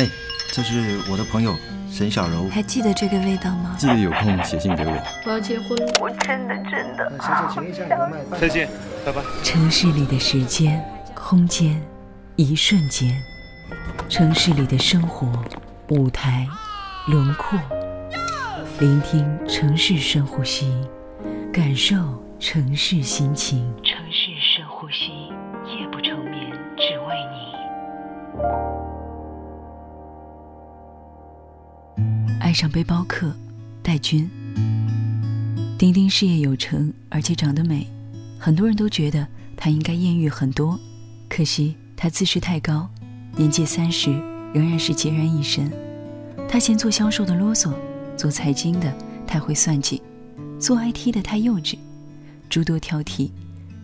哎，这是我的朋友沈小柔。还记得这个味道吗？记得有空写信给我。我要结婚了，我真的真的。再见，拜拜。城市里的时间、空间，一瞬间；城市里的生活、舞台、轮廓。聆听城市深呼吸，感受城市心情。爱上背包客，戴军。丁丁事业有成，而且长得美，很多人都觉得她应该艳遇很多。可惜她自视太高，年届三十仍然是孑然一身。她嫌做销售的啰嗦。做财经的太会算计，做 IT 的太幼稚，诸多挑剔。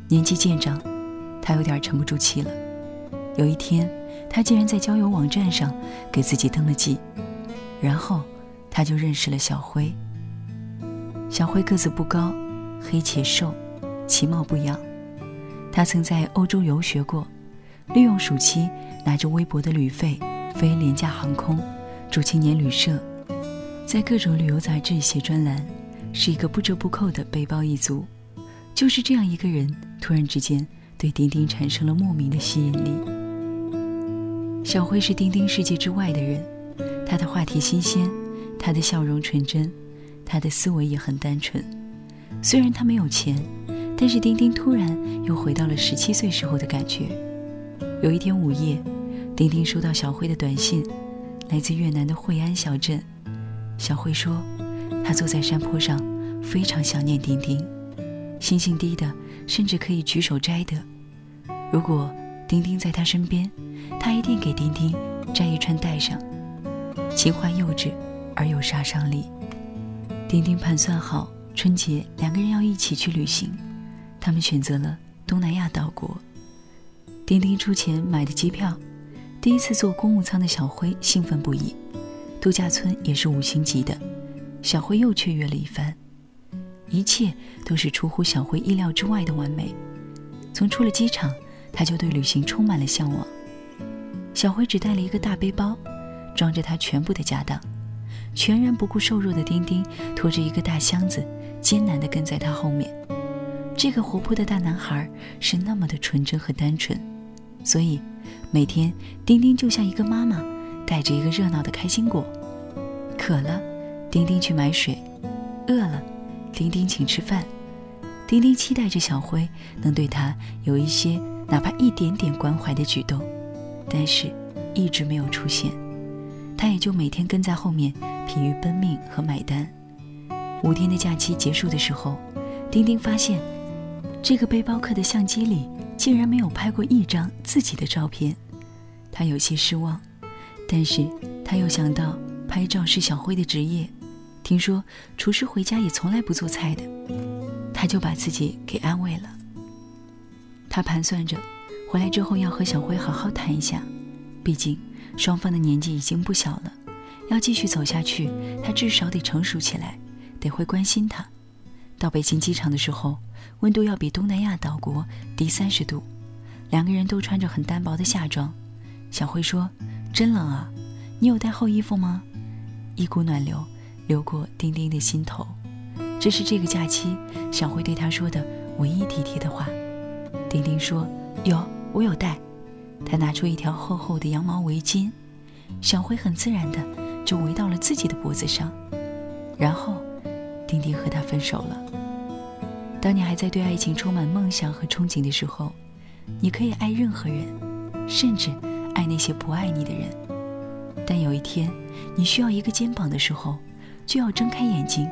年纪渐长，他有点沉不住气了。有一天，他竟然在交友网站上给自己登了记，然后他就认识了小辉。小辉个子不高，黑且瘦，其貌不扬。他曾在欧洲游学过，利用暑期拿着微薄的旅费飞廉价航空，住青年旅社。在各种旅游杂志写专栏，是一个不折不扣的背包一族。就是这样一个人，突然之间对丁丁产生了莫名的吸引力。小辉是丁丁世界之外的人，他的话题新鲜，他的笑容纯真，他的思维也很单纯。虽然他没有钱，但是丁丁突然又回到了十七岁时候的感觉。有一天午夜，丁丁收到小辉的短信，来自越南的惠安小镇。小辉说：“他坐在山坡上，非常想念丁丁。星星低的，甚至可以举手摘的。如果丁丁在他身边，他一定给丁丁摘一串戴上。情话幼稚而有杀伤力。丁丁盘算好春节两个人要一起去旅行，他们选择了东南亚岛国。丁丁出钱买的机票，第一次坐公务舱的小辉兴奋不已。”度假村也是五星级的，小辉又雀跃了一番，一切都是出乎小辉意料之外的完美。从出了机场，他就对旅行充满了向往。小辉只带了一个大背包，装着他全部的家当，全然不顾瘦弱的丁丁拖着一个大箱子，艰难地跟在他后面。这个活泼的大男孩是那么的纯真和单纯，所以每天丁丁就像一个妈妈。带着一个热闹的开心果，渴了，丁丁去买水；饿了，丁丁请吃饭。丁丁期待着小辉能对他有一些哪怕一点点关怀的举动，但是一直没有出现。他也就每天跟在后面，疲于奔命和买单。五天的假期结束的时候，丁丁发现，这个背包客的相机里竟然没有拍过一张自己的照片，他有些失望。但是他又想到拍照是小辉的职业，听说厨师回家也从来不做菜的，他就把自己给安慰了。他盘算着回来之后要和小辉好好谈一下，毕竟双方的年纪已经不小了，要继续走下去，他至少得成熟起来，得会关心他。到北京机场的时候，温度要比东南亚岛国低三十度，两个人都穿着很单薄的夏装。小辉说。真冷啊！你有带厚衣服吗？一股暖流流过丁丁的心头。这是这个假期小辉对他说的唯一体贴的话。丁丁说：“有，我有带。”他拿出一条厚厚的羊毛围巾，小辉很自然的就围到了自己的脖子上。然后，丁丁和他分手了。当你还在对爱情充满梦想和憧憬的时候，你可以爱任何人，甚至。爱那些不爱你的人，但有一天你需要一个肩膀的时候，就要睁开眼睛。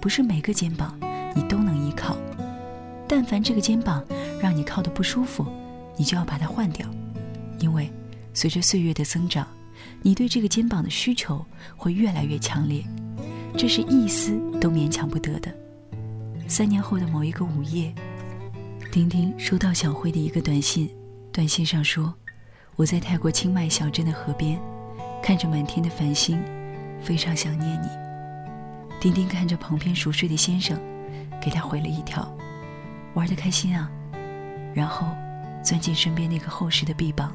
不是每个肩膀你都能依靠，但凡这个肩膀让你靠得不舒服，你就要把它换掉。因为随着岁月的增长，你对这个肩膀的需求会越来越强烈，这是一丝都勉强不得的。三年后的某一个午夜，丁丁收到小辉的一个短信，短信上说。我在泰国清迈小镇的河边，看着满天的繁星，非常想念你。丁丁看着旁边熟睡的先生，给他回了一条：“玩得开心啊。”然后钻进身边那个厚实的臂膀，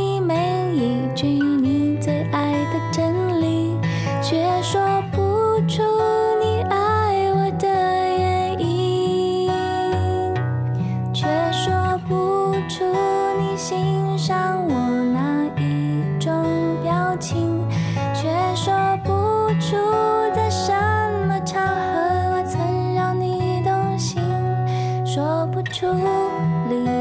离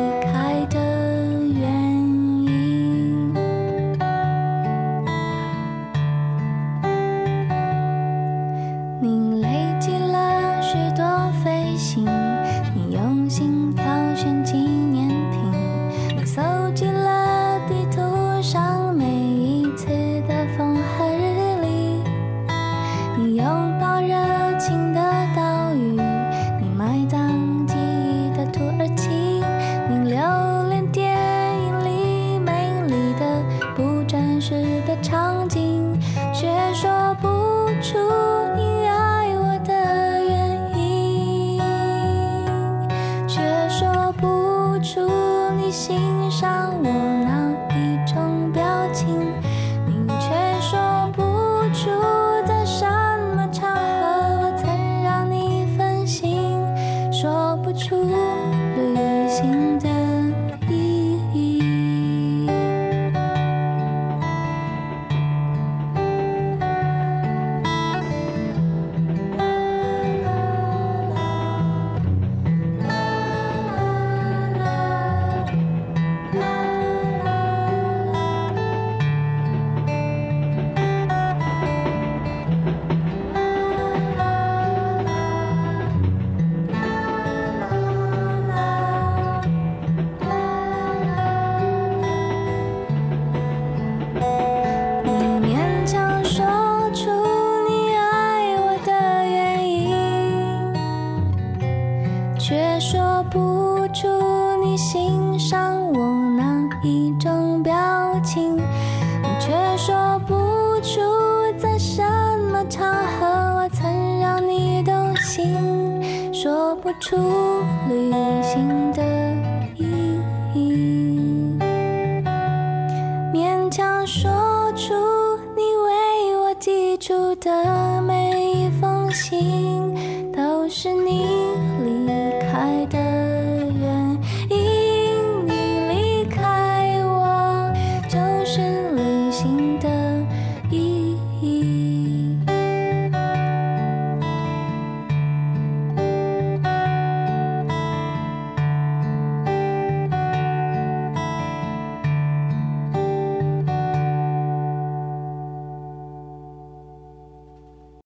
在什么场合我曾让你动心，说不出旅行的意义。勉强说出你为我寄出的每一封信，都是你离开的